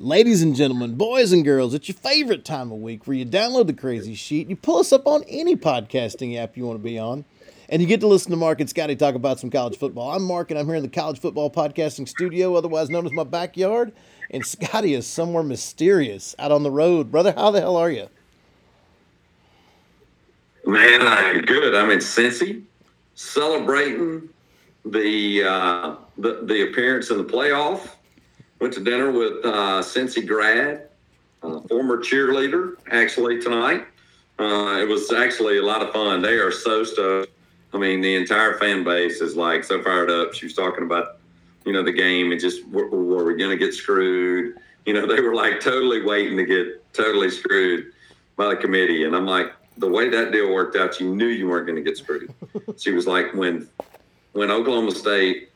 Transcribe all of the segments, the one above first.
Ladies and gentlemen, boys and girls, it's your favorite time of week where you download the Crazy Sheet, you pull us up on any podcasting app you want to be on, and you get to listen to Mark and Scotty talk about some college football. I'm Mark, and I'm here in the College Football Podcasting Studio, otherwise known as my backyard, and Scotty is somewhere mysterious out on the road. Brother, how the hell are you? Man, I'm good. I'm in Cincy, celebrating the uh, the, the appearance in the playoff Went to dinner with uh, Cincy grad, uh, former cheerleader, actually tonight. Uh, it was actually a lot of fun. They are so stoked. I mean, the entire fan base is like so fired up. She was talking about, you know, the game and just were, were we going to get screwed? You know, they were like totally waiting to get totally screwed by the committee. And I'm like, the way that deal worked out, you knew you weren't going to get screwed. she was like, when when Oklahoma State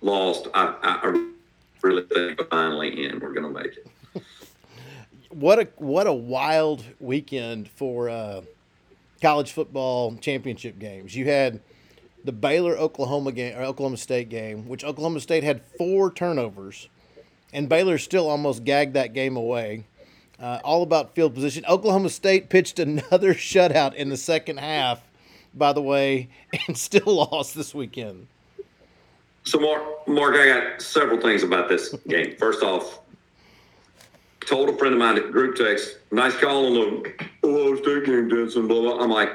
lost, I, I really finally in. We're going to make it. what a what a wild weekend for uh, college football championship games. You had the Baylor Oklahoma game or Oklahoma State game, which Oklahoma State had four turnovers, and Baylor still almost gagged that game away. Uh, all about field position. Oklahoma State pitched another shutout in the second half, by the way, and still lost this weekend. So, Mark, Mark, I got several things about this game. First off, told a friend of mine at group text, nice call on the Ohio State game, Denson, blah, blah. I'm like,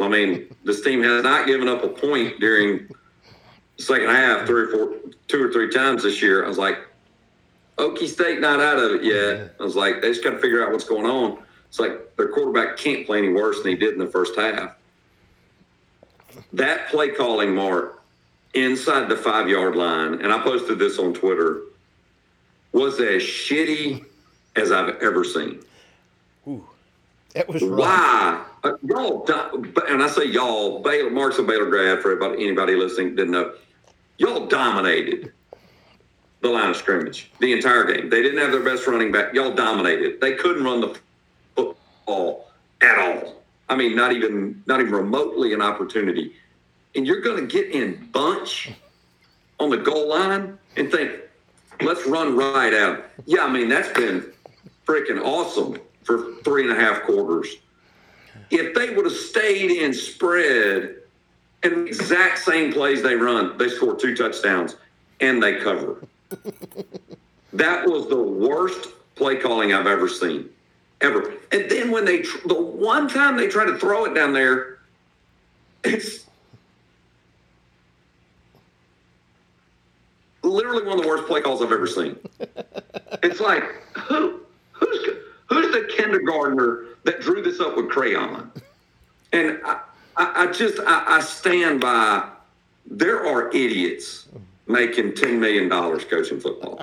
I mean, this team has not given up a point during the second half three or four, two or three times this year. I was like, Okie State not out of it yet. I was like, they just got to figure out what's going on. It's like their quarterback can't play any worse than he did in the first half. That play calling, Mark, inside the five yard line, and I posted this on Twitter, was as shitty as I've ever seen. Ooh, that was why uh, y'all. And I say y'all. Baylor, Mark's a Baylor grad. For anybody, anybody listening didn't know, y'all dominated the line of scrimmage the entire game. They didn't have their best running back. Y'all dominated. They couldn't run the football at all. I mean, not even not even remotely an opportunity and you're going to get in bunch on the goal line and think, let's run right out. Yeah, I mean, that's been freaking awesome for three and a half quarters. If they would have stayed in spread and the exact same plays they run, they score two touchdowns and they cover. that was the worst play calling I've ever seen, ever. And then when they, the one time they try to throw it down there, it's literally one of the worst play calls I've ever seen. it's like who who's who's the kindergartner that drew this up with crayon? And I, I, I just I, I, stand by. There are idiots making ten million dollars coaching football.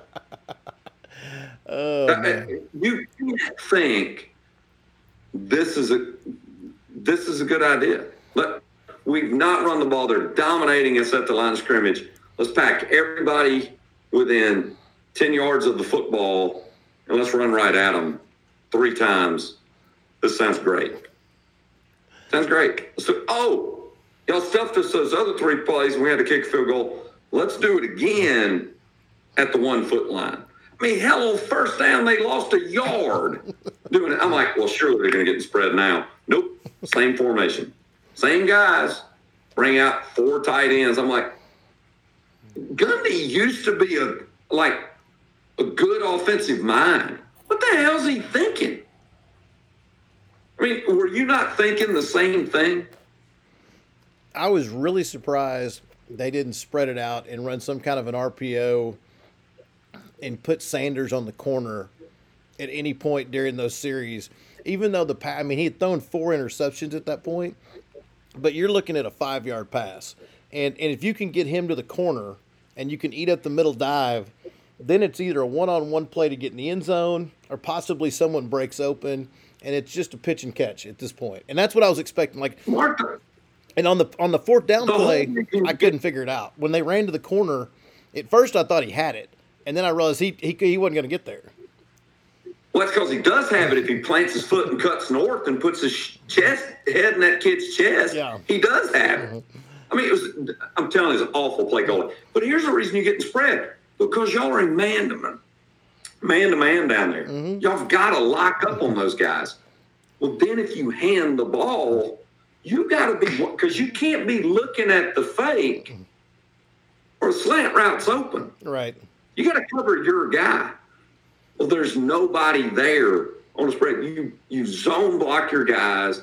oh, uh, you, you think this is a this is a good idea? But we've not run the ball. They're dominating us at the line of scrimmage let's pack everybody within 10 yards of the football and let's run right at them three times. This sounds great. Sounds great. So, oh, y'all stuffed us those other three plays and we had to kick a field goal. Let's do it again at the one foot line. I mean, hell, on first down, they lost a yard doing it. I'm like, well, surely they're going to get the spread now. Nope. Same formation. Same guys. Bring out four tight ends. I'm like, Gundy used to be a like a good offensive mind. What the hell's he thinking? I mean, were you not thinking the same thing? I was really surprised they didn't spread it out and run some kind of an RPO and put Sanders on the corner at any point during those series. Even though the I mean, he had thrown four interceptions at that point, but you're looking at a five yard pass. And, and if you can get him to the corner and you can eat up the middle dive, then it's either a one-on-one play to get in the end zone, or possibly someone breaks open, and it's just a pitch and catch at this point. And that's what I was expecting. Like and on the on the fourth down The play, I couldn't figure it out. When they ran to the corner, at first I thought he had it, and then I realized he he, he wasn't going to get there. Well, that's because he does have it if he plants his foot and cuts north and puts his chest head in that kid's chest. Yeah. He does have it. Mm-hmm. I mean, it was. I'm telling you, it's an awful play calling. But here's the reason you're getting spread because y'all are in man to man, man to man down there. Mm-hmm. Y'all got to lock up on those guys. Well, then if you hand the ball, you got to be because you can't be looking at the fake or slant routes open. Right. You got to cover your guy. Well, there's nobody there on the spread. You you zone block your guys.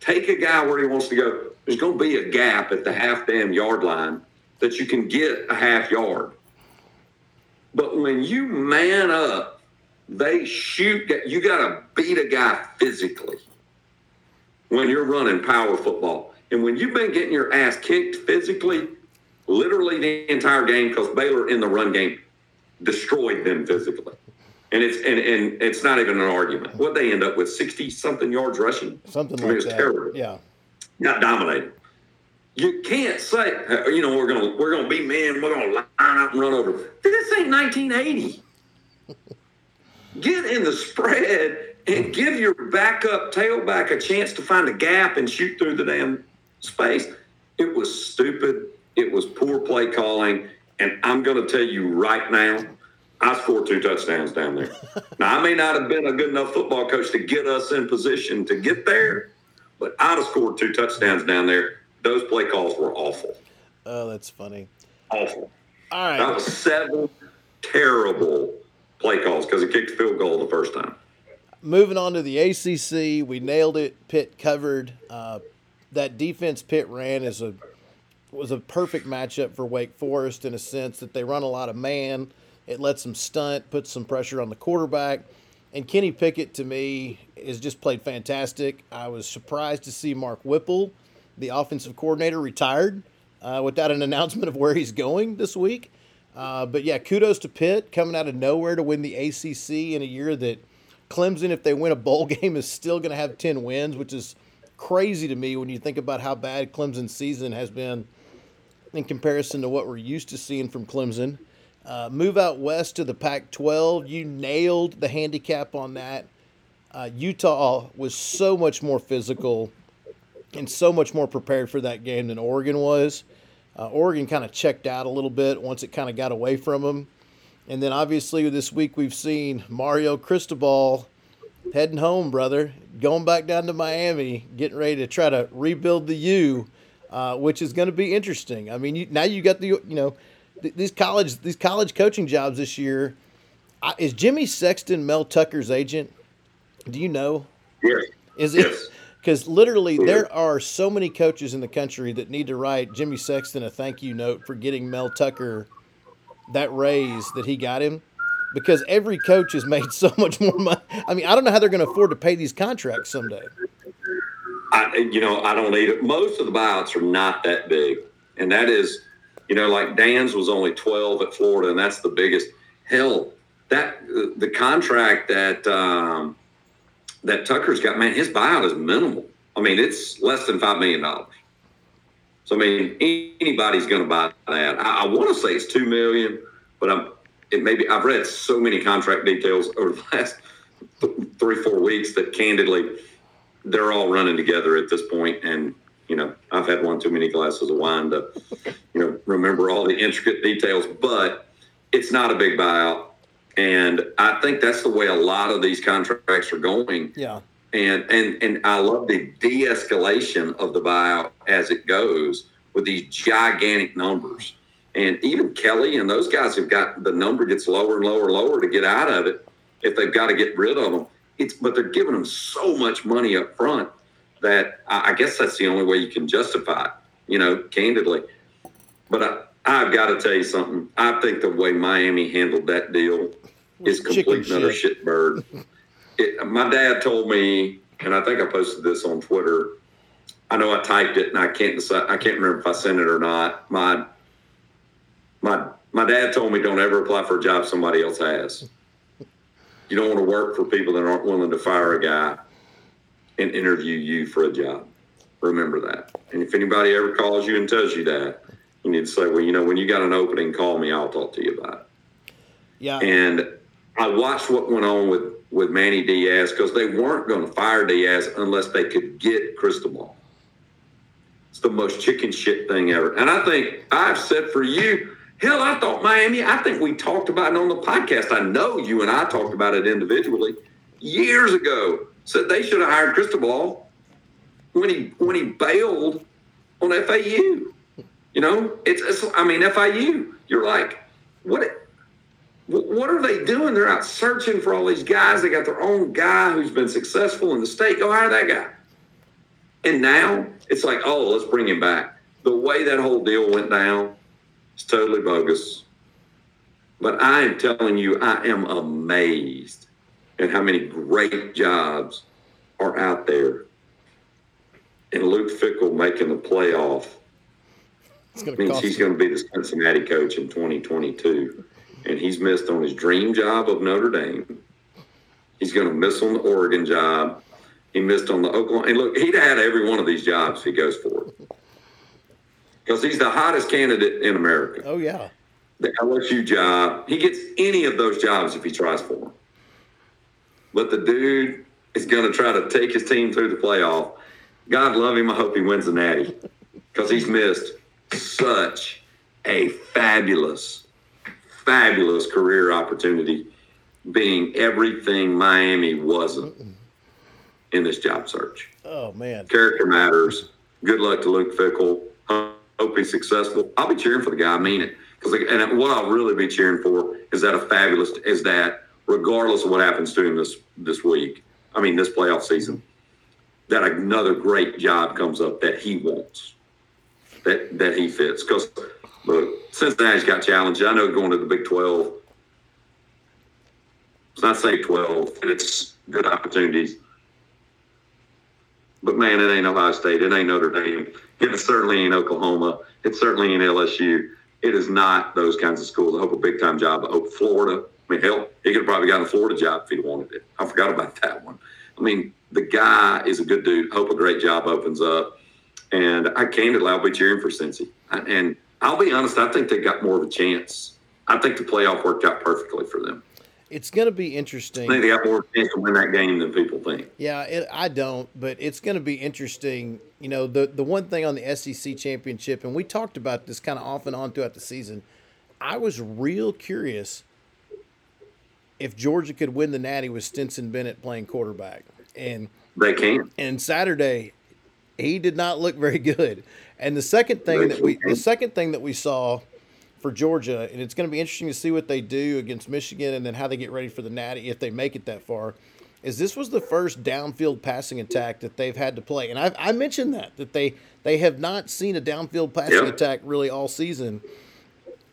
Take a guy where he wants to go. There's going to be a gap at the half damn yard line that you can get a half yard. But when you man up, they shoot. You got to beat a guy physically when you're running power football. And when you've been getting your ass kicked physically, literally the entire game, because Baylor in the run game destroyed them physically. And it's and, and it's not even an argument. What they end up with sixty something yards rushing. Something I mean, like it's that. terrible. Yeah. Not dominated. You can't say, uh, you know, we're gonna we're gonna be men, we're gonna line up and run over. This ain't 1980. Get in the spread and give your backup tailback a chance to find a gap and shoot through the damn space. It was stupid. It was poor play calling. And I'm going to tell you right now, I scored two touchdowns down there. now, I may not have been a good enough football coach to get us in position to get there, but I'd have scored two touchdowns down there. Those play calls were awful. Oh, that's funny. Awful. All That was seven terrible play calls because he kicked the field goal the first time. Moving on to the ACC, we nailed it. Pitt covered. Uh, that defense Pitt ran is a was a perfect matchup for Wake Forest in a sense that they run a lot of man. It lets them stunt, puts some pressure on the quarterback. And Kenny Pickett, to me, has just played fantastic. I was surprised to see Mark Whipple, the offensive coordinator, retired uh, without an announcement of where he's going this week. Uh, but yeah, kudos to Pitt coming out of nowhere to win the ACC in a year that Clemson, if they win a bowl game, is still going to have 10 wins, which is crazy to me when you think about how bad Clemson's season has been in comparison to what we're used to seeing from Clemson. Uh, move out west to the Pac 12. You nailed the handicap on that. Uh, Utah was so much more physical and so much more prepared for that game than Oregon was. Uh, Oregon kind of checked out a little bit once it kind of got away from them. And then obviously this week we've seen Mario Cristobal heading home, brother, going back down to Miami, getting ready to try to rebuild the U, uh, which is going to be interesting. I mean, you, now you got the you know th- these college these college coaching jobs this year. Uh, is Jimmy Sexton Mel Tucker's agent? Do you know? Yes. Is it? Yes. Because literally, there are so many coaches in the country that need to write Jimmy Sexton a thank you note for getting Mel Tucker that raise that he got him. Because every coach has made so much more money. I mean, I don't know how they're going to afford to pay these contracts someday. I, you know, I don't need it. Most of the buyouts are not that big, and that is, you know, like Dan's was only twelve at Florida, and that's the biggest. Hell, that the contract that um, that Tucker's got, man, his buyout is minimal. I mean, it's less than five million dollars. So I mean, anybody's going to buy that. I, I want to say it's two million, but I'm. It maybe I've read so many contract details over the last th- three, four weeks that candidly they're all running together at this point and you know i've had one too many glasses of wine to you know remember all the intricate details but it's not a big buyout. And i think that's the way a lot of these contracts are going. Yeah. and and and i love the de-escalation of the buyout as it goes with these gigantic numbers. And even kelly and those guys have got the number gets lower and lower and lower to get out of it if they've got to get rid of them it's but they're giving them so much money up front that I, guess that's the only way you can justify it, you know, candidly. But I, I've got to tell you something. I think the way Miami handled that deal is complete and utter shit. shit bird. It, my dad told me, and I think I posted this on Twitter. I know I typed it, and I can't decide. I can't remember if I sent it or not. My my My dad told me don't ever apply for a job somebody else has. You don't want to work for people that aren't willing to fire a guy and interview you for a job. Remember that. And if anybody ever calls you and tells you that, you need to say, well, you know, when you got an opening, call me. I'll talk to you about it. Yeah. And I watched what went on with, with Manny Diaz because they weren't going to fire Diaz unless they could get Cristobal. It's the most chicken shit thing ever. And I think I've said for you, hell, I thought Miami, I think we talked about it on the podcast. I know you and I talked about it individually years ago. Said they should have hired Cristobal when he when he bailed on FAU. You know, it's, it's I mean FIU. You're like, what? What are they doing? They're out searching for all these guys. They got their own guy who's been successful in the state. Go hire that guy. And now it's like, oh, let's bring him back. The way that whole deal went down is totally bogus. But I am telling you, I am amazed at how many great jobs are out there. And Luke Fickell making the playoff means he's going to be the Cincinnati coach in 2022. And he's missed on his dream job of Notre Dame. He's going to miss on the Oregon job. He missed on the Oklahoma. And look, he'd had every one of these jobs if he goes for it. Because he's the hottest candidate in America. Oh, yeah. The LSU job. He gets any of those jobs if he tries for them. But the dude is going to try to take his team through the playoff. God love him. I hope he wins the Natty because he's missed such a fabulous, fabulous career opportunity being everything Miami wasn't in this job search. Oh, man. Character matters. Good luck to Luke Fickell. Hope he's successful. I'll be cheering for the guy. I mean it. Because and what I'll really be cheering for is that a fabulous is that regardless of what happens to him this this week, I mean this playoff season, that another great job comes up that he wants, that that he fits. Because look, Cincinnati's got challenges. I know going to the Big Twelve. It's not say twelve, it's good opportunities. But man, it ain't Ohio State. It ain't Notre Dame. It certainly ain't Oklahoma. It certainly ain't LSU. It is not those kinds of schools. I hope a big time job. I hope Florida. I mean, hell, he could have probably gotten a Florida job if he'd wanted it. I forgot about that one. I mean, the guy is a good dude. Hope a great job opens up. And I candidly, I'll be cheering for Cincy. And I'll be honest, I think they got more of a chance. I think the playoff worked out perfectly for them. It's going to be interesting. I think they got more chance to win that game than people think. Yeah, it, I don't, but it's going to be interesting. You know, the the one thing on the SEC championship, and we talked about this kind of off and on throughout the season. I was real curious if Georgia could win the Natty with Stetson Bennett playing quarterback, and they can. And Saturday, he did not look very good. And the second thing that we the second thing that we saw for Georgia, and it's going to be interesting to see what they do against Michigan and then how they get ready for the Natty if they make it that far. Is this was the first downfield passing attack that they've had to play, and I, I mentioned that that they they have not seen a downfield passing yep. attack really all season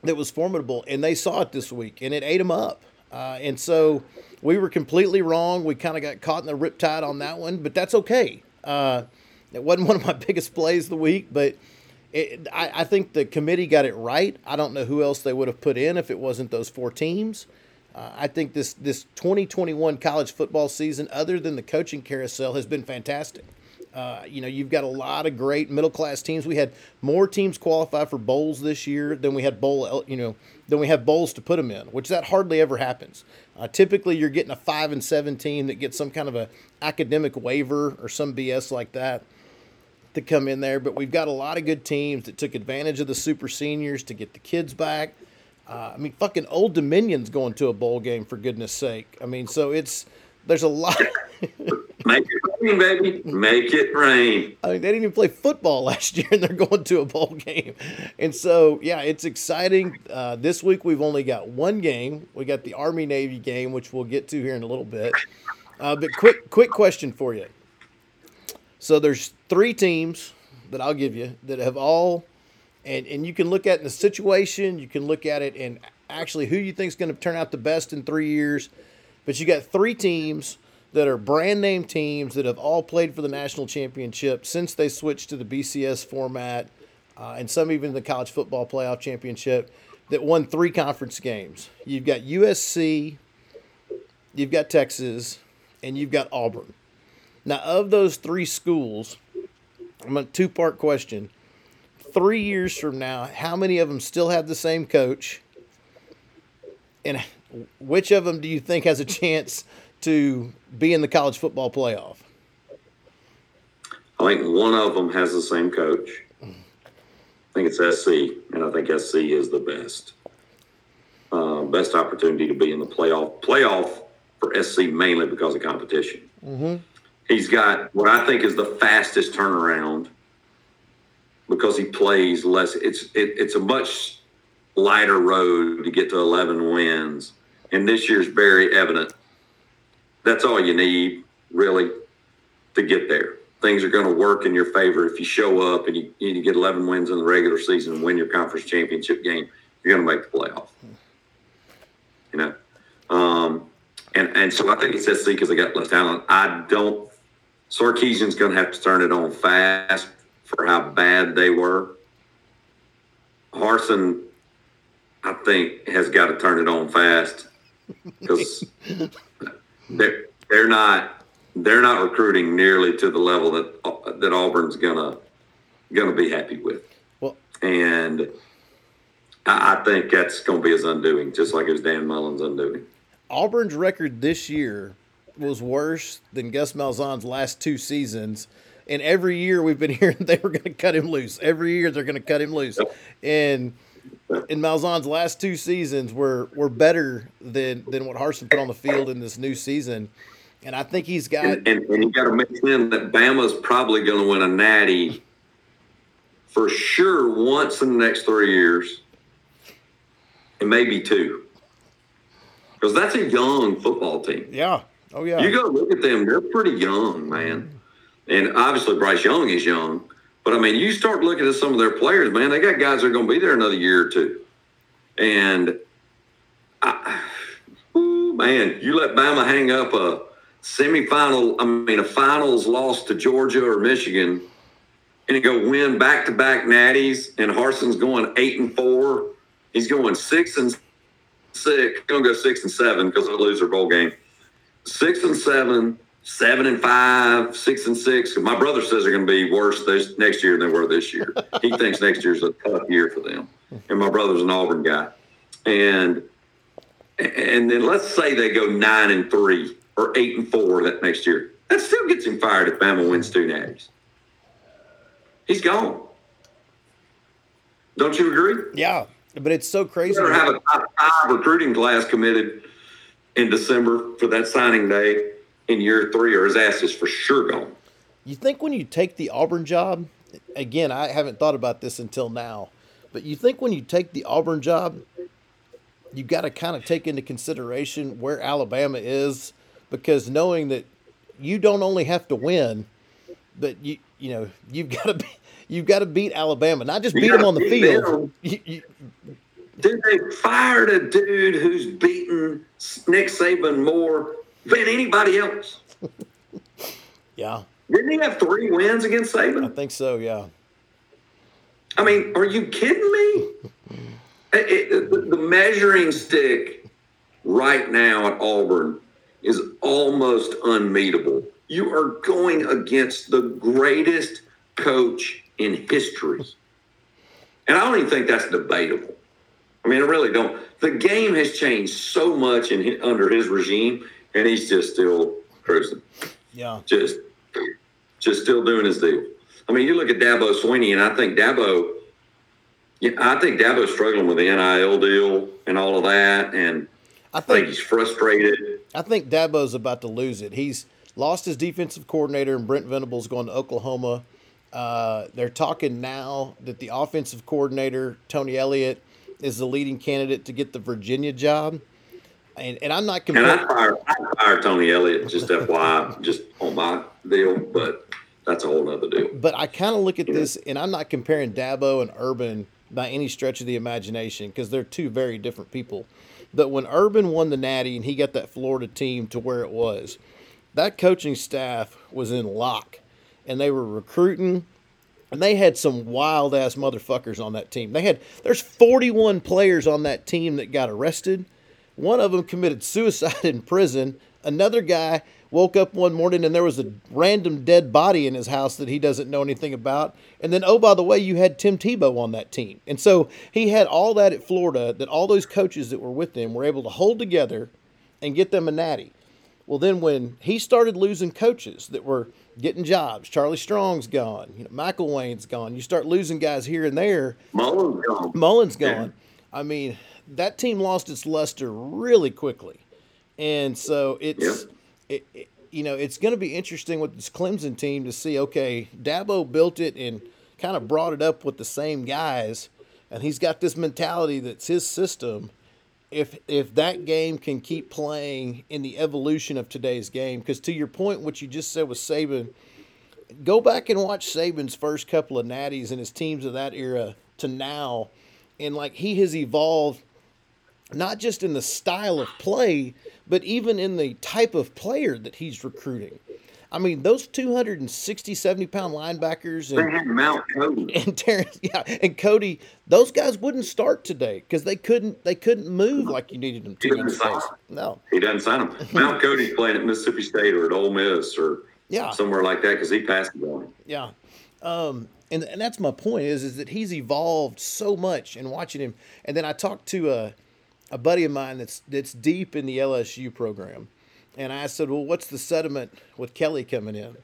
that was formidable, and they saw it this week, and it ate them up. Uh, and so we were completely wrong. We kind of got caught in the riptide on that one, but that's okay. Uh, it wasn't one of my biggest plays of the week, but it, I, I, think the committee got it right. I don't know who else they would have put in if it wasn't those four teams. Uh, I think this this 2021 college football season, other than the coaching carousel, has been fantastic. Uh, you know, you've got a lot of great middle class teams. We had more teams qualify for bowls this year than we had bowl, you know, than we have bowls to put them in, which that hardly ever happens. Uh, typically, you're getting a five and seven team that gets some kind of a academic waiver or some BS like that to come in there, but we've got a lot of good teams that took advantage of the super seniors to get the kids back. Uh, I mean, fucking Old Dominion's going to a bowl game for goodness sake. I mean, so it's there's a lot. Make it rain, baby. Make it rain. I mean, they didn't even play football last year, and they're going to a bowl game. And so, yeah, it's exciting. Uh, this week we've only got one game. We got the Army Navy game, which we'll get to here in a little bit. Uh, but quick, quick question for you. So there's three teams that I'll give you that have all, and, and you can look at in the situation, you can look at it and actually who you think is going to turn out the best in three years. But you got three teams that are brand name teams that have all played for the national championship since they switched to the BCS format, uh, and some even the college football playoff championship. that won three conference games. You've got USC, you've got Texas, and you've got Auburn. Now, of those three schools, I'm a two part question. Three years from now, how many of them still have the same coach? And which of them do you think has a chance to be in the college football playoff? I think one of them has the same coach. I think it's SC, and I think SC is the best. Uh, best opportunity to be in the playoff. Playoff for SC mainly because of competition. Mm-hmm. He's got what I think is the fastest turnaround because he plays less. It's it, it's a much lighter road to get to 11 wins, and this year's very evident. That's all you need really to get there things are going to work in your favor if you show up and you, you get 11 wins in the regular season and win your conference championship game. You're going to make the playoff. You know, um, and and so I think it's SC because they got less talent. I don't. Sarkisian's going to have to turn it on fast for how bad they were. Harsin, I think, has got to turn it on fast because they're they're not they're not recruiting nearly to the level that that Auburn's gonna gonna be happy with. Well, and I, I think that's going to be his undoing, just like it was Dan Mullen's undoing. Auburn's record this year was worse than Gus Malzahn's last two seasons. And every year we've been hearing they were going to cut him loose. Every year they're going to cut him loose. Yep. And in Malzahn's last two seasons were were better than than what Harsin put on the field in this new season. And I think he's got. And, and, and you got to mix in that Bama's probably going to win a natty for sure once in the next three years, and maybe two. Because that's a young football team. Yeah. Oh, yeah. You go look at them, they're pretty young, man. And obviously, Bryce Young is young. But I mean, you start looking at some of their players, man, they got guys that are going to be there another year or two. And, I, man, you let Bama hang up a semifinal, I mean, a finals loss to Georgia or Michigan, and you go win back to back natties, and Harsin's going eight and four. He's going six and six, going to go six and seven because they'll lose their bowl game. Six and seven, seven and five, six and six. My brother says they're going to be worse this next year than they were this year. he thinks next year's a tough year for them. And my brother's an Auburn guy. And and then let's say they go nine and three or eight and four that next year. That still gets him fired if Bama wins two natties. He's gone. Don't you agree? Yeah, but it's so crazy. You have a top five recruiting class committed in December for that signing day in year three, or his ass is for sure gone. You think when you take the Auburn job, again, I haven't thought about this until now, but you think when you take the Auburn job, you've got to kind of take into consideration where Alabama is because knowing that you don't only have to win, but you you know you've got to be, you've got to beat Alabama, not just beat them on the field. You, you, Dude, they fired a dude who's beaten Nick Saban more than anybody else. yeah. Didn't he have three wins against Saban? I think so. Yeah. I mean, are you kidding me? it, it, the measuring stick right now at Auburn is almost unmeetable. You are going against the greatest coach in history. And I don't even think that's debatable. I mean, I really don't. The game has changed so much in under his regime, and he's just still cruising. Yeah. Just, just still doing his deal. I mean, you look at Dabo Swinney, and I think Dabo, yeah, I think Dabo's struggling with the NIL deal and all of that, and I think, I think he's frustrated. I think Dabo's about to lose it. He's lost his defensive coordinator, and Brent Venables going to Oklahoma. Uh, they're talking now that the offensive coordinator, Tony Elliott, is the leading candidate to get the Virginia job. And, and I'm not comparing. And I fired, I fired Tony Elliott, just FYI, just on my deal, but that's a whole other deal. But I kind of look at this, and I'm not comparing Dabo and Urban by any stretch of the imagination because they're two very different people But when Urban won the Natty and he got that Florida team to where it was, that coaching staff was in lock, and they were recruiting and they had some wild ass motherfuckers on that team. They had there's 41 players on that team that got arrested. One of them committed suicide in prison. Another guy woke up one morning and there was a random dead body in his house that he doesn't know anything about. And then, oh, by the way, you had Tim Tebow on that team. And so he had all that at Florida that all those coaches that were with him were able to hold together and get them a natty. Well, then when he started losing coaches that were getting jobs, Charlie Strong's gone, you know, McElwain's gone. You start losing guys here and there. Mullen's gone. Mullen's gone. Yeah. I mean, that team lost its luster really quickly, and so it's it, it, you know it's going to be interesting with this Clemson team to see. Okay, Dabo built it and kind of brought it up with the same guys, and he's got this mentality that's his system if if that game can keep playing in the evolution of today's game, because to your point, what you just said with Saban, go back and watch Saban's first couple of natties and his teams of that era to now, and like he has evolved, not just in the style of play, but even in the type of player that he's recruiting. I mean, those 260, 70 pound linebackers and Mount Cody and Terrence, yeah, and Cody, those guys wouldn't start today because they couldn't they couldn't move like you needed them to. He doesn't No, he doesn't sign them. Mount Cody's playing at Mississippi State or at Ole Miss or yeah somewhere like that because he passed the ball. Yeah, um, and and that's my point is is that he's evolved so much and watching him. And then I talked to a a buddy of mine that's that's deep in the LSU program and I said, well, what's the sediment with Kelly coming in?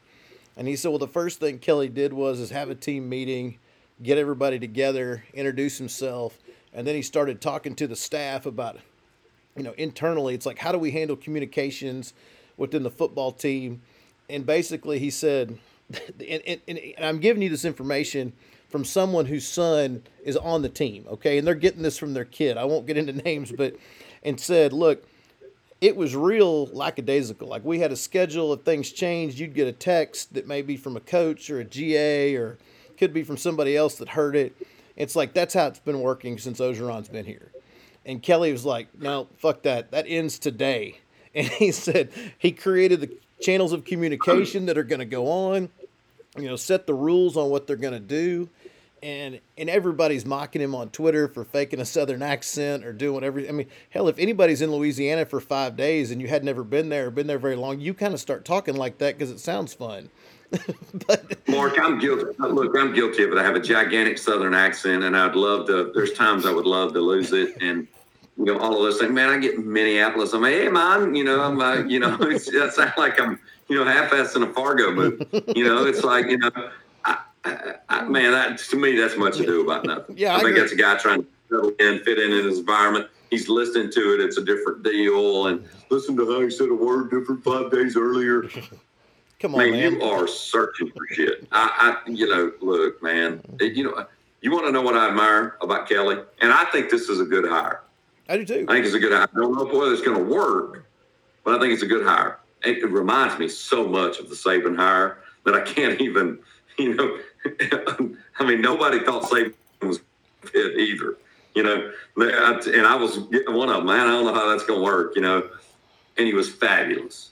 And he said, well, the first thing Kelly did was is have a team meeting, get everybody together, introduce himself, and then he started talking to the staff about, you know, internally. It's like how do we handle communications within the football team? And basically, he said, and, and, and I'm giving you this information from someone whose son is on the team, okay, and they're getting this from their kid. I won't get into names, but and said, look it was real lackadaisical. Like we had a schedule. If things changed, you'd get a text that may be from a coach or a GA or could be from somebody else that heard it. It's like that's how it's been working since Orgeron's been here. And Kelly was like, "No, fuck that. That ends today." And he said he created the channels of communication that are going to go on. You know, set the rules on what they're going to do and and everybody's mocking him on Twitter for faking a southern accent or doing whatever. I mean, hell, if anybody's in Louisiana for five days and you had never been there or been there very long, you kind of start talking like that because it sounds fun. but Mark, I'm guilty. Look, I'm guilty of it. I have a gigantic southern accent, and I'd love to. There's times I would love to lose it, and you know, all of those things. Man, I get Minneapolis. I'm like, hey, man, you know, I'm, like, you know, it's, it sounds like I'm, you know, half-assing a Fargo movie. You know, it's like, you know, I, man, that, to me, that's much ado about nothing. yeah, I, I think agree. that's a guy trying to settle in, fit in in his environment. He's listening to it. It's a different deal. And listen to how he said a word different five days earlier. Come on, man, man. You are searching for shit. I, I, you know, look, man. You know, you want to know what I admire about Kelly, and I think this is a good hire. I do too. I think it's a good hire. I don't know whether it's going to work, but I think it's a good hire. It, it reminds me so much of the Saban hire that I can't even, you know, I mean, nobody thought Saban was fit either. You know, and I was one of them. Man, I don't know how that's going to work. You know, and he was fabulous.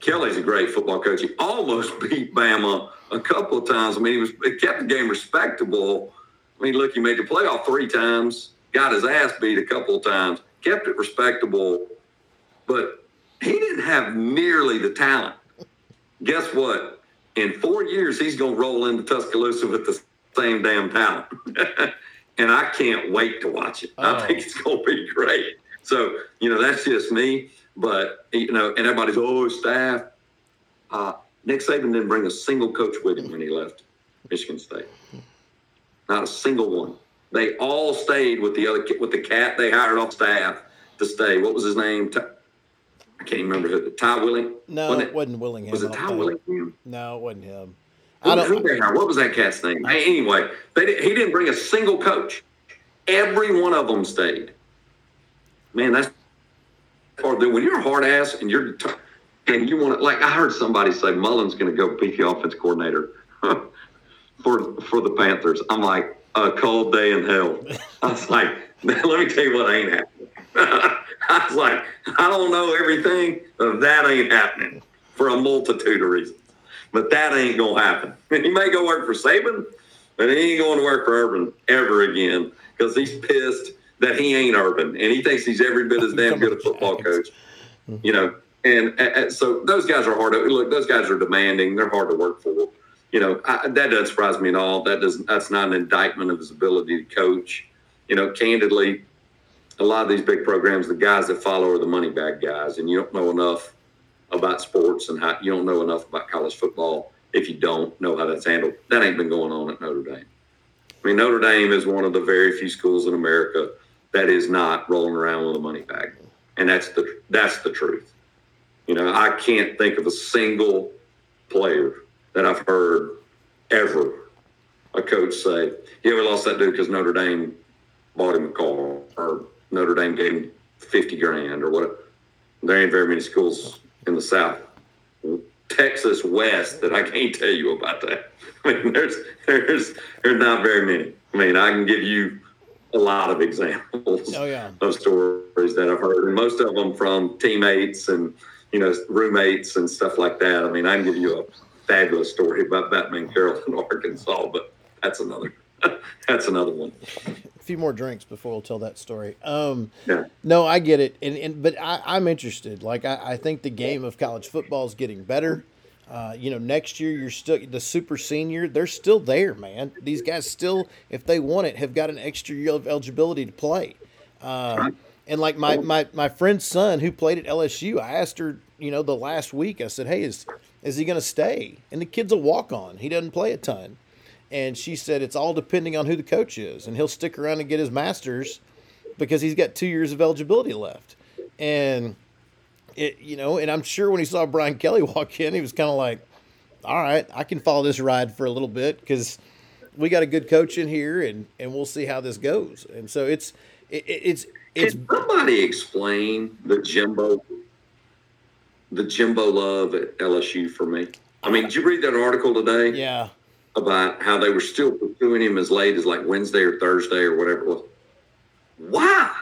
Kelly's a great football coach. He almost beat Bama a couple of times. I mean, he was kept the game respectable. I mean, look, he made the playoff three times, got his ass beat a couple of times, kept it respectable, but he didn't have nearly the talent. Guess what? In four years, he's going to roll into Tuscaloosa with the same damn talent. and I can't wait to watch it. Oh. I think it's going to be great. So, you know, that's just me. But, you know, and everybody's, oh, staff. Uh, Nick Saban didn't bring a single coach with him when he left Michigan State. Not a single one. They all stayed with the other with the cat they hired off staff to stay. What was his name? I can't remember who. Ty Willing. No, wasn't it wasn't Willingham. Was it Ty Willingham? No, it wasn't him. Who, I don't. Who what was that cat's name? I, anyway, they, he didn't bring a single coach. Every one of them stayed. Man, that's or when you're a hard ass and you're and you want to like I heard somebody say Mullen's going to go be the offense coordinator for for the Panthers. I'm like a cold day in hell. I was like, let me tell you what ain't happening. I was like, I don't know everything, but that ain't happening for a multitude of reasons. but that ain't gonna happen. he may go work for Saban, but he ain't going to work for Urban ever again because he's pissed that he ain't Urban and he thinks he's every bit as damn good a football coach. You know, and, and so those guys are hard to look. Those guys are demanding. They're hard to work for. You know, I, that doesn't surprise me at all. That doesn't. that's not an indictment of his ability to coach. You know, candidly, a lot of these big programs, the guys that follow are the money bag guys, and you don't know enough about sports and how you don't know enough about college football if you don't know how that's handled. That ain't been going on at Notre Dame. I mean, Notre Dame is one of the very few schools in America that is not rolling around with a money bag, and that's the that's the truth. You know, I can't think of a single player that I've heard ever a coach say, "Yeah, we lost that dude because Notre Dame bought him a car, or Notre Dame gave him fifty grand, or what." There ain't very many schools in the South, Texas West, that I can't tell you about that. I mean, there's there's there's not very many. I mean, I can give you a lot of examples Oh, yeah. of stories that I've heard, and most of them from teammates and you know roommates and stuff like that. I mean, I can give you a fabulous story about Batman Carroll in Arkansas, but that's another that's another one. A few more drinks before we'll tell that story. Um, Yeah. no, I get it, and, and but I, I'm interested. Like I, I think the game of college football is getting better. Uh, you know, next year you're still the super senior. They're still there, man. These guys still, if they want it, have got an extra year of eligibility to play. Uh, and like my, my my friend's son who played at LSU, I asked her, you know, the last week. I said, "Hey, is is he going to stay?" And the kid's a walk on. He doesn't play a ton. And she said it's all depending on who the coach is, and he'll stick around and get his masters because he's got two years of eligibility left. And it, you know, and I'm sure when he saw Brian Kelly walk in, he was kind of like, "All right, I can follow this ride for a little bit because we got a good coach in here, and and we'll see how this goes." And so it's it, it- it's it's Can somebody explain the Jimbo, the Jimbo love at LSU for me? I mean, did you read that article today yeah. About how they were still pursuing him as late as like Wednesday or Thursday or whatever it was? Why?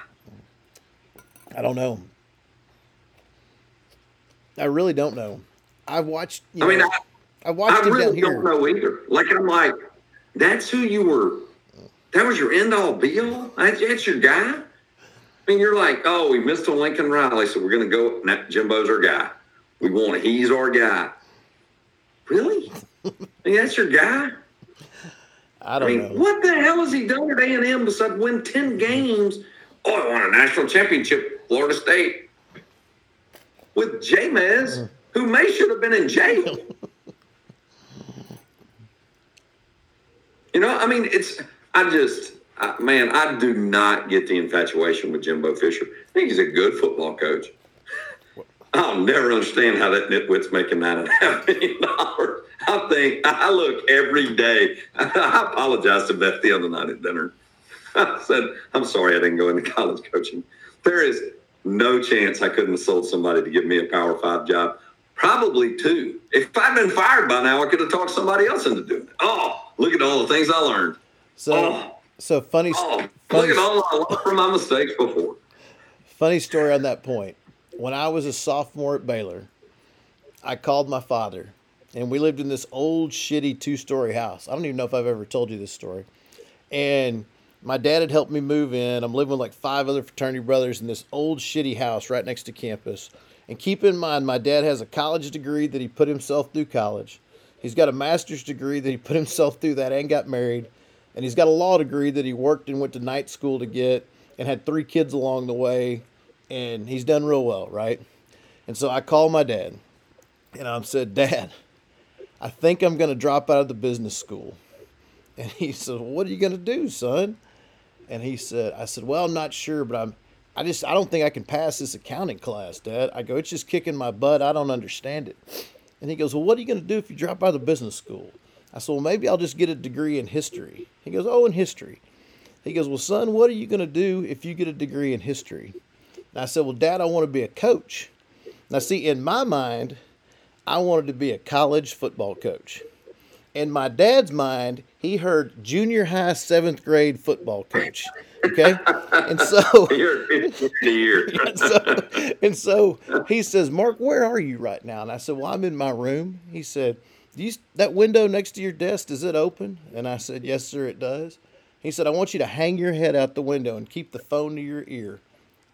I don't know. I really don't know. I've watched. You I mean, know, I, I watched I really don't know either. Like I'm like, that's who you were. That was your end all be all. That's, that's your guy. I mean, you're like, oh, we missed on Lincoln Riley, so we're gonna go. Nah, Jimbo's our guy. We want. He's our guy. Really? I mean, that's your guy. I I don't mean, know. what the hell has he done at A and M besides win ten games? Oh, I won a national championship, Florida State, with Jameis, who may should have been in jail. you know, I mean, it's I just I, man, I do not get the infatuation with Jimbo Fisher. I think he's a good football coach. I'll never understand how that nitwit's making nine and a half million dollars. I think I look every day. I apologized to Beth the other night at dinner. I said, I'm sorry I didn't go into college coaching. There is no chance I couldn't have sold somebody to give me a Power Five job. Probably two. If I'd been fired by now, I could have talked somebody else into doing it. Oh, look at all the things I learned. So, Oh. so funny, Oh, look at all I learned from my mistakes before. funny story on that point. When I was a sophomore at Baylor, I called my father, and we lived in this old, shitty two-story house. I don't even know if I've ever told you this story. And my dad had helped me move in. I'm living with like five other fraternity brothers in this old, shitty house right next to campus. And keep in mind, my dad has a college degree that he put himself through college. He's got a master's degree that he put himself through that and got married. And he's got a law degree that he worked and went to night school to get and had three kids along the way. And he's done real well, right? And so I called my dad and I said, Dad, I think I'm going to drop out of the business school. And he said, What are you going to do, son? And he said, I said, Well, I'm not sure, but I'm, I just, I don't think I can pass this accounting class, Dad. I go, It's just kicking my butt. I don't understand it. And he goes, Well, what are you going to do if you drop out of the business school? I said, Well, maybe I'll just get a degree in history. He goes, Oh, in history. He goes, Well, son, what are you going to do if you get a degree in history? And I said, Well, Dad, I want to be a coach. Now, see, in my mind, I wanted to be a college football coach. In my dad's mind, he heard junior high seventh grade football coach. Okay. And so, You're 50 year. and so, and so he says, Mark, where are you right now? And I said, Well, I'm in my room. He said, Do you, that window next to your desk, is it open? And I said, Yes, sir, it does. He said, I want you to hang your head out the window and keep the phone to your ear.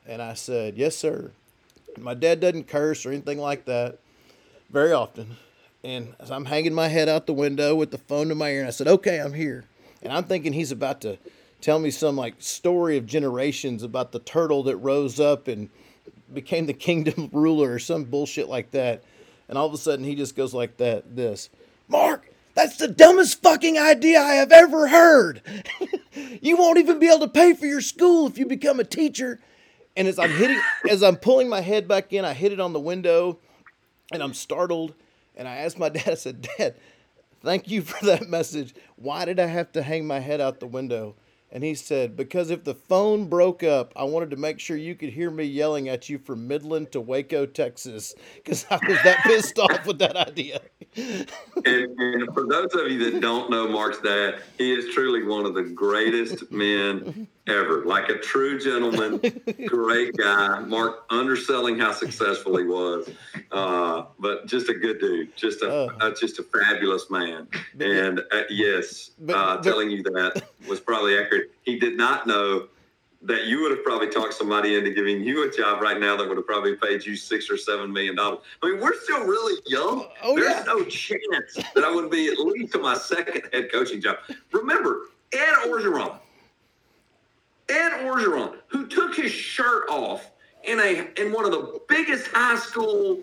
And I said, Yes, sir. My dad doesn't curse or anything like that very often. And as I'm hanging my head out the window with the phone to my ear, and I said, Okay, I'm here. And I'm thinking he's about to tell me some like story of generations about the turtle that rose up and became the kingdom ruler or some bullshit like that. And all of a sudden he just goes like that, this. Mark, that's the dumbest fucking idea I have ever heard. you won't even be able to pay for your school if you become a teacher. And as I'm hitting as I'm pulling my head back in, I hit it on the window and I'm startled. And I asked my dad, I said, Dad, thank you for that message. Why did I have to hang my head out the window? And he said, Because if the phone broke up, I wanted to make sure you could hear me yelling at you from Midland to Waco, Texas, because I was that pissed off with that idea. and, and, for those of you that don't know Mark's dad, he is truly one of the greatest men ever. Like a true gentleman, great guy. Mark underselling how successful he was, uh, but just a good dude, just a uh, uh, just a fabulous man. And uh, yes, but, uh, but, telling you that was probably accurate. He did not know that you would have probably talked somebody into giving you a job right now that would have probably paid you six or seven million dollars. I mean, we're still really young. Oh, There's yeah. no chance that I wouldn't be at least to my second head coaching job. Remember, Ed Orgeron, Ed Orgeron, who took his shirt off in a in one of the biggest high school.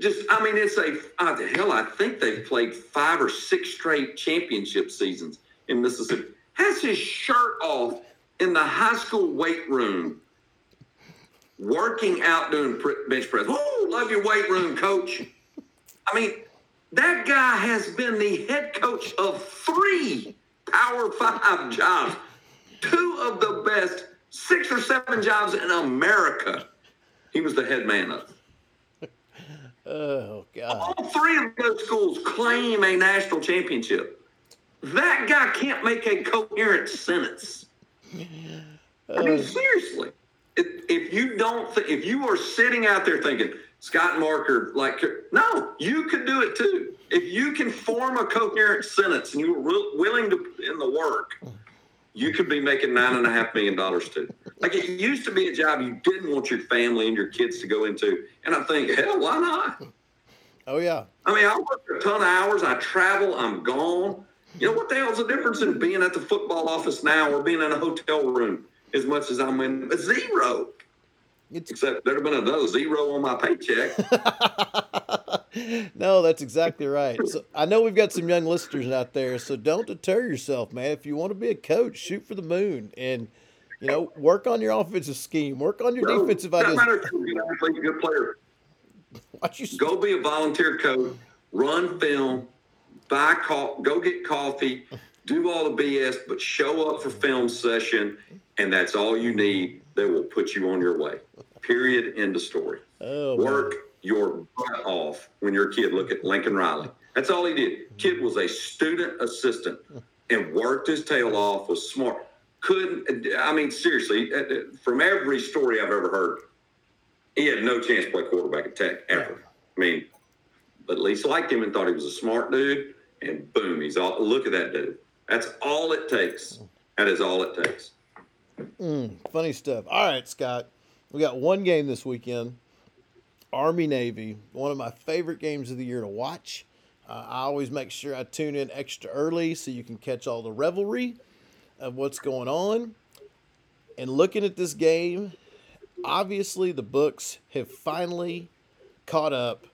Just, I mean, it's a uh, the hell. I think they've played five or six straight championship seasons in Mississippi. Has his shirt off in the high school weight room, working out doing bench press. Oh, love your weight room, coach. I mean, that guy has been the head coach of three Power Five jobs, two of the best six or seven jobs in America. He was the head man of. Oh God! All three of those schools claim a national championship. That guy can't make a coherent sentence. I mean, uh, seriously, if, if you don't, th- if you are sitting out there thinking Scott Marker, like, no, you could do it too. If you can form a coherent sentence and you are re- willing to put in the work, you could be making nine and a half million dollars too. Like it used to be a job you didn't want your family and your kids to go into, and I think, hell, why not? Oh yeah. I mean, I work a ton of hours. I travel. I'm gone. You know what the hell's the difference in being at the football office now or being in a hotel room as much as I'm in a zero? It's, Except there'd have been another zero on my paycheck. no, that's exactly right. So I know we've got some young listeners out there, so don't deter yourself, man. If you want to be a coach, shoot for the moon and you know work on your offensive scheme, work on your no, defensive ideas. Matter if you're a good player. Watch you go be a volunteer coach, run film, buy co- go get coffee, do all the BS, but show up for film session, and that's all you need. They will put you on your way. Period. End of story. Oh, Work man. your butt off when you're a kid. Look at Lincoln Riley. That's all he did. Kid was a student assistant and worked his tail off. Was smart. Couldn't. I mean, seriously. Uh, uh, from every story I've ever heard, he had no chance to play quarterback at Tech ever. I mean, but Leach liked him and thought he was a smart dude and boom, he's all. Look at that dude. That's all it takes. That is all it takes. Mm, funny stuff. All right, Scott. We got one game this weekend. Army Navy, one of my favorite games of the year to watch. Uh, I always make sure I tune in extra early so you can catch all the revelry of what's going on. And looking at this game, obviously the books have finally caught up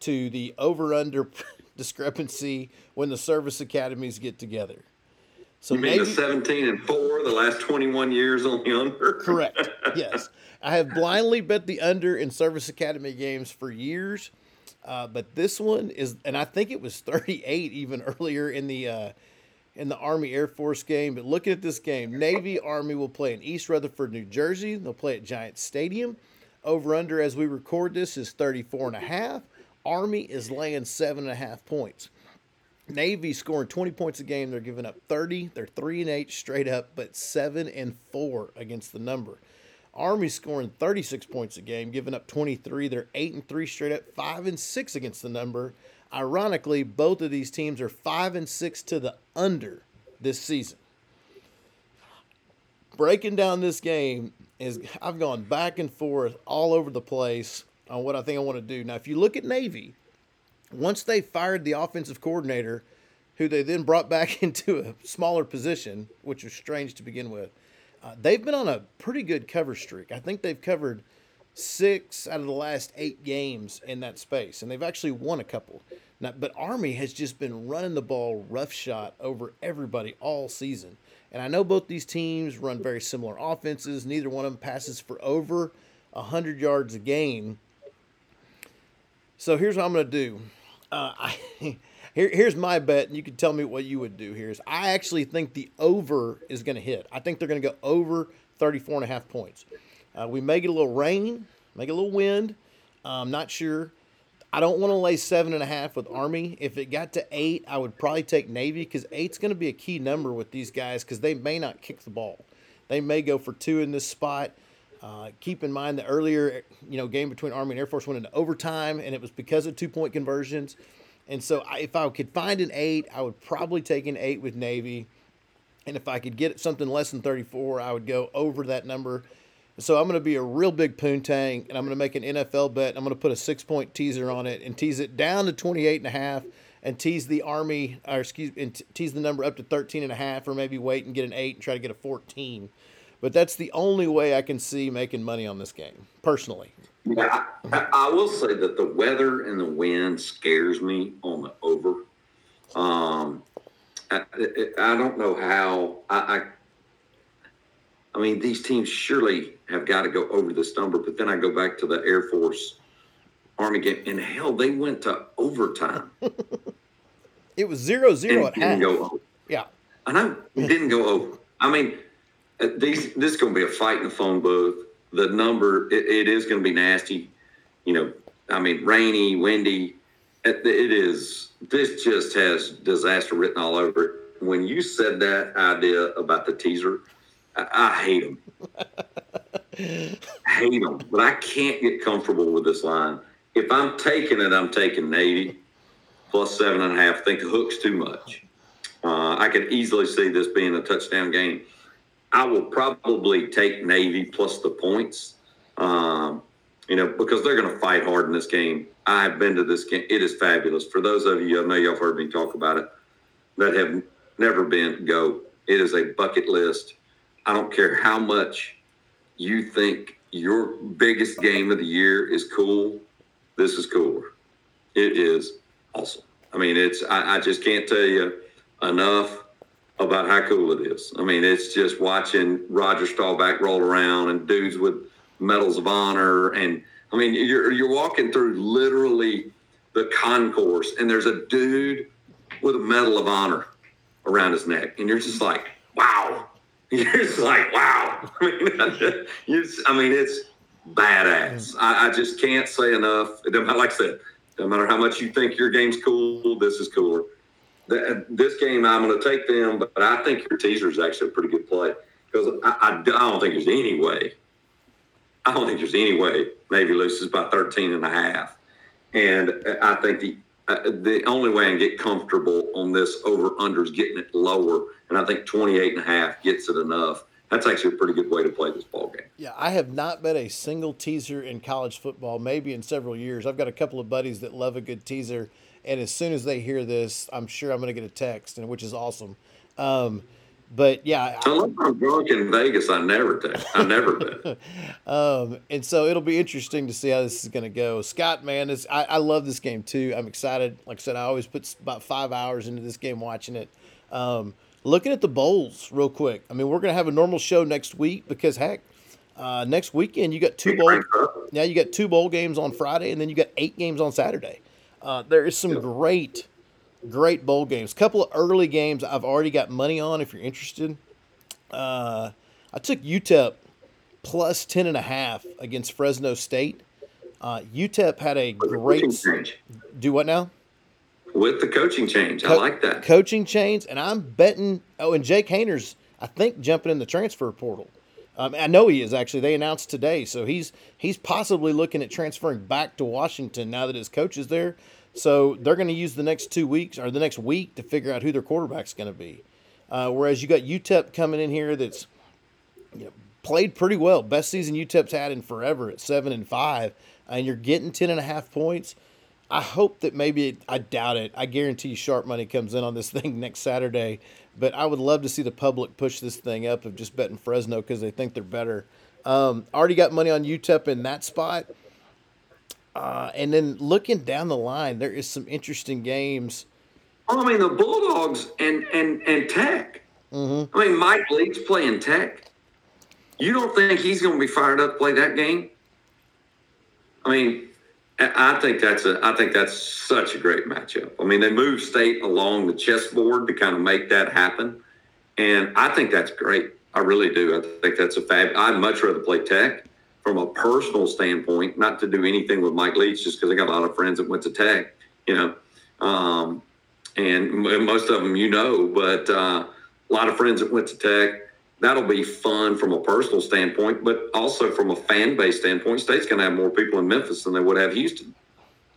to the over under discrepancy when the service academies get together. So you mean maybe, the 17 and 4, the last 21 years on the under? correct. Yes. I have blindly bet the under in service academy games for years. Uh, but this one is, and I think it was 38 even earlier in the uh, in the Army Air Force game. But looking at this game, Navy Army will play in East Rutherford, New Jersey. They'll play at Giant Stadium. Over under as we record this is 34 and a half. Army is laying seven and a half points. Navy scoring 20 points a game. They're giving up 30. They're 3 and 8 straight up, but 7 and 4 against the number. Army scoring 36 points a game, giving up 23. They're 8 and 3 straight up, 5 and 6 against the number. Ironically, both of these teams are five and six to the under this season. Breaking down this game is I've gone back and forth all over the place on what I think I want to do. Now, if you look at Navy, once they fired the offensive coordinator, who they then brought back into a smaller position, which was strange to begin with, uh, they've been on a pretty good cover streak. I think they've covered six out of the last eight games in that space, and they've actually won a couple. Now, but Army has just been running the ball roughshod over everybody all season. And I know both these teams run very similar offenses. Neither one of them passes for over 100 yards a game. So here's what I'm going to do. Uh, I, here, here's my bet, and you can tell me what you would do here. Is I actually think the over is going to hit. I think they're going to go over 34 and a half points. Uh, we may get a little rain, make a little wind. I'm not sure. I don't want to lay seven and a half with Army. If it got to eight, I would probably take Navy because eight's going to be a key number with these guys because they may not kick the ball. They may go for two in this spot. Uh, keep in mind the earlier, you know, game between Army and Air Force went into overtime, and it was because of two point conversions. And so, I, if I could find an eight, I would probably take an eight with Navy. And if I could get something less than 34, I would go over that number. So I'm going to be a real big poontang, and I'm going to make an NFL bet. I'm going to put a six point teaser on it and tease it down to 28 and a half and tease the Army, or excuse and tease the number up to 13 and a half, or maybe wait and get an eight and try to get a 14. But that's the only way I can see making money on this game, personally. Yeah, I, I will say that the weather and the wind scares me on the over. Um, I, I don't know how I, I I mean, these teams surely have got to go over this number. But then I go back to the Air Force Army game, and hell, they went to overtime. it was zero zero at half. Go over. Yeah, I know didn't go over. I mean, these this is going to be a fight in the phone booth. The number it, it is going to be nasty. You know, I mean, rainy, windy. It, it is. This just has disaster written all over it. When you said that idea about the teaser I, hate them. hate them, but I can't get comfortable with this line. If I'm taking it, I'm taking Navy plus seven and a half. I think the hook's too much. Uh, I could easily see this being a touchdown game. I will probably take Navy plus the points, um, you know, because they're going to fight hard in this game. I've been to this game. It is fabulous. For those of you, I know y'all have heard me talk about it, that have never been, go. It is a bucket list I don't care how much you think your biggest game of the year is cool. This is cooler. It is awesome. I mean, it's, I, I just can't tell you enough about how cool it is. I mean, it's just watching Roger Staubach roll around and dudes with medals of honor. And I mean, you're, you're walking through literally the concourse and there's a dude with a medal of honor around his neck. And you're just like, wow, you're just like, wow. I mean, I mean, it's badass. I, I, just can't say enough. Like I said, no matter how much you think your game's cool, this is cooler. This game, I'm going to take them, but, I think your teaser is actually a pretty good play because I, I, I don't think there's any way. I don't think there's any way Navy loses by 13 and a half. And I think the uh, the only way I can get comfortable on this over under is getting it lower. And I think 28 and a half gets it enough. That's actually a pretty good way to play this ball game. Yeah, I have not bet a single teaser in college football, maybe in several years. I've got a couple of buddies that love a good teaser, and as soon as they hear this, I'm sure I'm going to get a text, and which is awesome. Um, but yeah, unless I'm drunk in Vegas, I never take. I never bet. um, and so it'll be interesting to see how this is going to go. Scott, man, is I, I, love this game too. I'm excited. Like I said, I always put about five hours into this game watching it. Um, looking at the bowls real quick. I mean, we're going to have a normal show next week because heck, uh, next weekend you got two bowl. Now you got two bowl games on Friday, and then you got eight games on Saturday. Uh, there is some great great bowl games. Couple of early games I've already got money on if you're interested. Uh, I took UTEP plus 10 and a half against Fresno State. Uh, UTEP had a great do what now? With the coaching change, Co- I like that coaching change, and I'm betting. Oh, and Jake Haener's, I think, jumping in the transfer portal. Um, I know he is actually. They announced today, so he's he's possibly looking at transferring back to Washington now that his coach is there. So they're going to use the next two weeks or the next week to figure out who their quarterback's going to be. Uh, whereas you got UTEP coming in here that's you know, played pretty well, best season UTEP's had in forever at seven and five, and you're getting ten and a half points. I hope that maybe I doubt it. I guarantee sharp money comes in on this thing next Saturday, but I would love to see the public push this thing up of just betting Fresno because they think they're better. Um, already got money on UTEP in that spot. Uh, and then looking down the line, there is some interesting games. I mean, the Bulldogs and and and Tech. Mm-hmm. I mean, Mike Leach playing Tech. You don't think he's going to be fired up to play that game? I mean, I think that's a I think that's such a great matchup. I mean, they move state along the chessboard to kind of make that happen, and I think that's great. I really do. I think that's a fab. I'd much rather play Tech from a personal standpoint, not to do anything with Mike Leach, just because I got a lot of friends that went to Tech, you know, um, and most of them you know, but uh, a lot of friends that went to Tech. That'll be fun from a personal standpoint, but also from a fan base standpoint. State's going to have more people in Memphis than they would have Houston,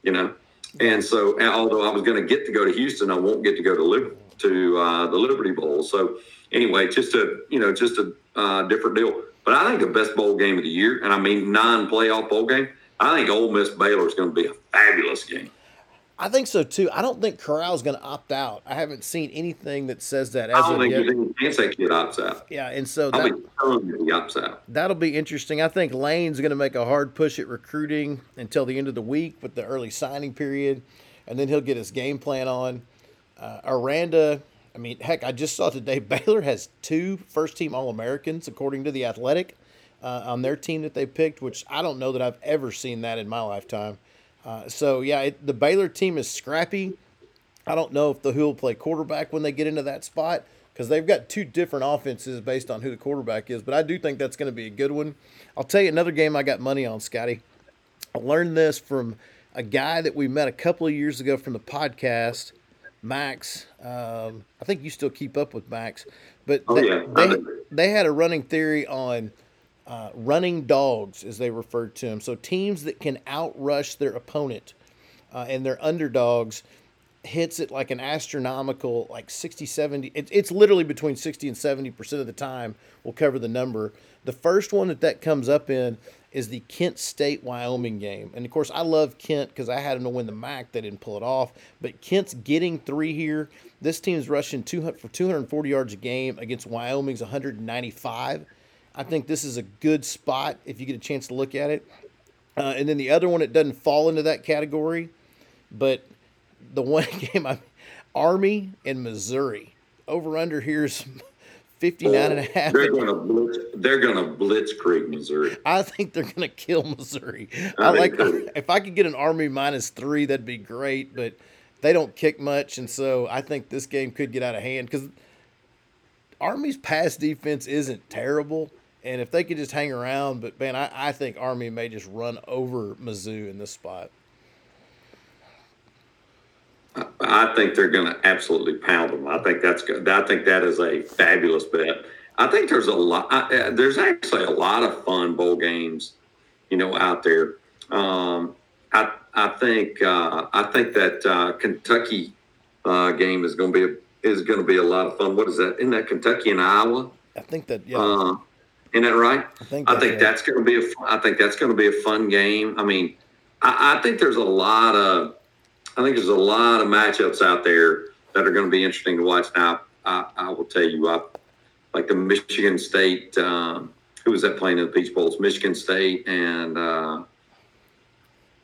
you know. And so, although I was going to get to go to Houston, I won't get to go to to uh, the Liberty Bowl. So anyway, just a you know just a uh, different deal. But I think the best bowl game of the year, and I mean non-playoff bowl game, I think Ole Miss Baylor is going to be a fabulous game. I think so too. I don't think Corral's going to opt out. I haven't seen anything that says that. As I don't think there's any chance that kid opts out. Yeah, and so I'll be telling you he opts out. That'll be interesting. I think Lane's going to make a hard push at recruiting until the end of the week with the early signing period, and then he'll get his game plan on. Uh, Aranda, I mean, heck, I just saw today Baylor has two first team All Americans, according to The Athletic, uh, on their team that they picked, which I don't know that I've ever seen that in my lifetime. Uh, so, yeah, it, the Baylor team is scrappy. I don't know if the who will play quarterback when they get into that spot because they've got two different offenses based on who the quarterback is, but I do think that's going to be a good one. I'll tell you another game I got money on, Scotty. I learned this from a guy that we met a couple of years ago from the podcast Max. Um, I think you still keep up with Max, but oh, they, yeah. they, they, had a running theory on uh, running dogs, as they referred to them. So teams that can outrush their opponent uh, and their underdogs hits it like an astronomical like 60 70 it, it's literally between 60 and 70 percent of the time we'll cover the number the first one that that comes up in is the Kent State Wyoming game. And of course, I love Kent because I had them to win the MAC. They didn't pull it off. But Kent's getting three here. This team's rushing 200 for 240 yards a game against Wyoming's 195. I think this is a good spot if you get a chance to look at it. Uh, and then the other one, it doesn't fall into that category, but the one game I Army and Missouri over under here's 59 and a half. They're going to blitz, they're going to blitzkrieg Missouri. I think they're going to kill Missouri. I, I like if I could get an Army minus 3 that'd be great, but they don't kick much and so I think this game could get out of hand cuz Army's pass defense isn't terrible and if they could just hang around, but man, I, I think Army may just run over Mizzou in this spot. I think they're going to absolutely pound them. I think that's good. I think that is a fabulous bet. I think there's a lot. Uh, there's actually a lot of fun bowl games, you know, out there. Um, I I think uh, I think that uh, Kentucky uh, game is going to be a, is going to be a lot of fun. What is that? Isn't that Kentucky and Iowa? I think that yeah. Isn't that right? I think I think that's going to be a. I think that's going to be a fun game. I mean, I, I think there's a lot of I think there's a lot of matchups out there that are going to be interesting to watch. Now, I, I will tell you, I, like the Michigan State, um, who was that playing in the Peach Bowls? Michigan State and. Uh,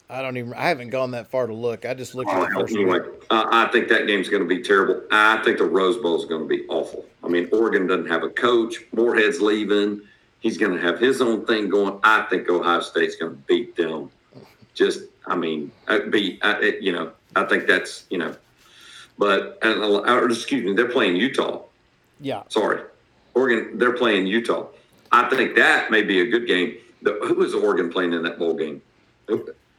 I don't even. I haven't gone that far to look. I just looked at the first anyway. Uh, I think that game's going to be terrible. I think the Rose Bowl is going to be awful. I mean, Oregon doesn't have a coach. Moorhead's leaving. He's going to have his own thing going. I think Ohio State's going to beat them. Just, I mean, be beat. Uh, you know, I think that's you know, but and or excuse me, they're playing Utah. Yeah. Sorry, Oregon. They're playing Utah. I think that may be a good game. The, who was Oregon playing in that bowl game?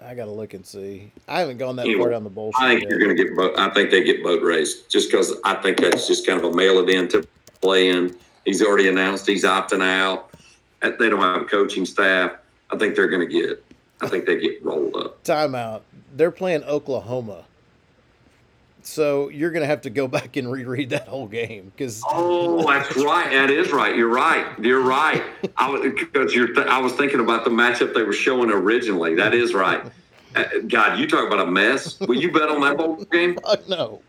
I got to look and see. I haven't gone that anyway, far down the bowl. I think yet. you're to get. Boat, I think they get boat raced just because I think that's just kind of a mail it in to play in. He's already announced he's opting out. They don't have a coaching staff. I think they're going to get. I think they get rolled up. Timeout. They're playing Oklahoma So you're going to have to go back and reread that whole game because. Oh, that's right. That is right. You're right. You're right. I was because you're. Th- I was thinking about the matchup they were showing originally. That is right. Uh, God, you talk about a mess. Will you bet on that bowl game? Uh, no.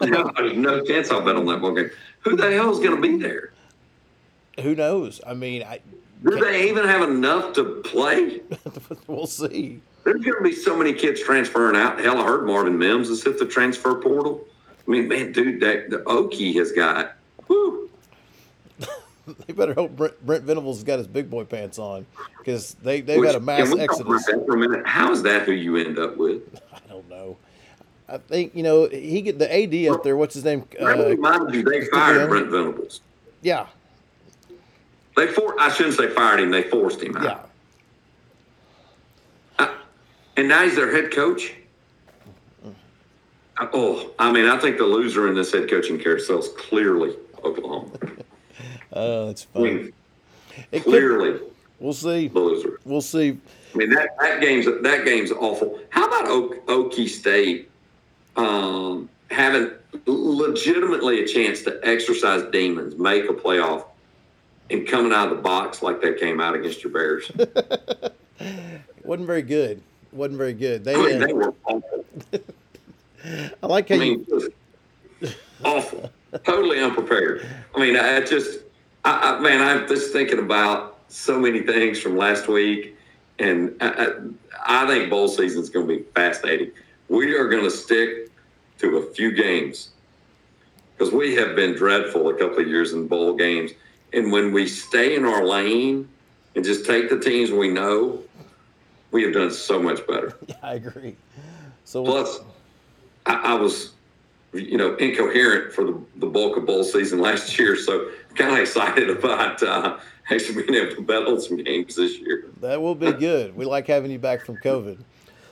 no, there's no chance I'll bet on that bowl game. Who the hell is going to be there? Who knows? I mean, I. Do they even have enough to play? we'll see. There's going to be so many kids transferring out. Hell, I heard Marvin Mims has hit the transfer portal. I mean, man, dude, that the Okie has got. Whew, They better hope Brent, Brent Venables got his big boy pants on because they they've Which- had a mass exodus. for a minute? How is that who you end up with? I don't know. I think you know he get the AD up there. What's his name? Uh, you they fired Brent Venables. yeah, They for I shouldn't say fired him. They forced him out. yeah. And now he's their head coach. Uh, Oh, I mean, I think the loser in this head coaching carousel is clearly Oklahoma. Uh, that's I funny. mean, It could, clearly we'll see. the loser. We'll see. I mean that that game's that game's awful. How about Oak, Okie State um, having legitimately a chance to exercise demons, make a playoff, and coming out of the box like they came out against your Bears? wasn't very good. wasn't very good. They. I mean, they were awful. I like how I mean, you. awful, totally unprepared. I mean, I just, I, I, man, I'm just thinking about so many things from last week, and I, I, I think bowl season is going to be fascinating. We are going to stick to a few games because we have been dreadful a couple of years in bowl games, and when we stay in our lane and just take the teams we know, we have done so much better. Yeah, I agree. So Plus, I, I was, you know, incoherent for the, the bulk of bowl season last year, so kind of excited about uh, actually being able to bet on some games this year. That will be good. We like having you back from COVID.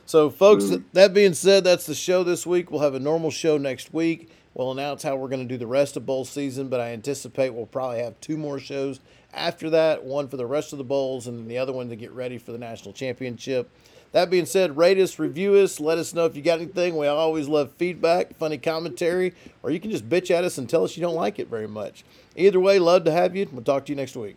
So, folks, that being said, that's the show this week. We'll have a normal show next week. We'll announce how we're going to do the rest of bowl season, but I anticipate we'll probably have two more shows after that one for the rest of the bowls, and then the other one to get ready for the national championship. That being said, rate us, review us, let us know if you got anything. We always love feedback, funny commentary, or you can just bitch at us and tell us you don't like it very much. Either way, love to have you. We'll talk to you next week.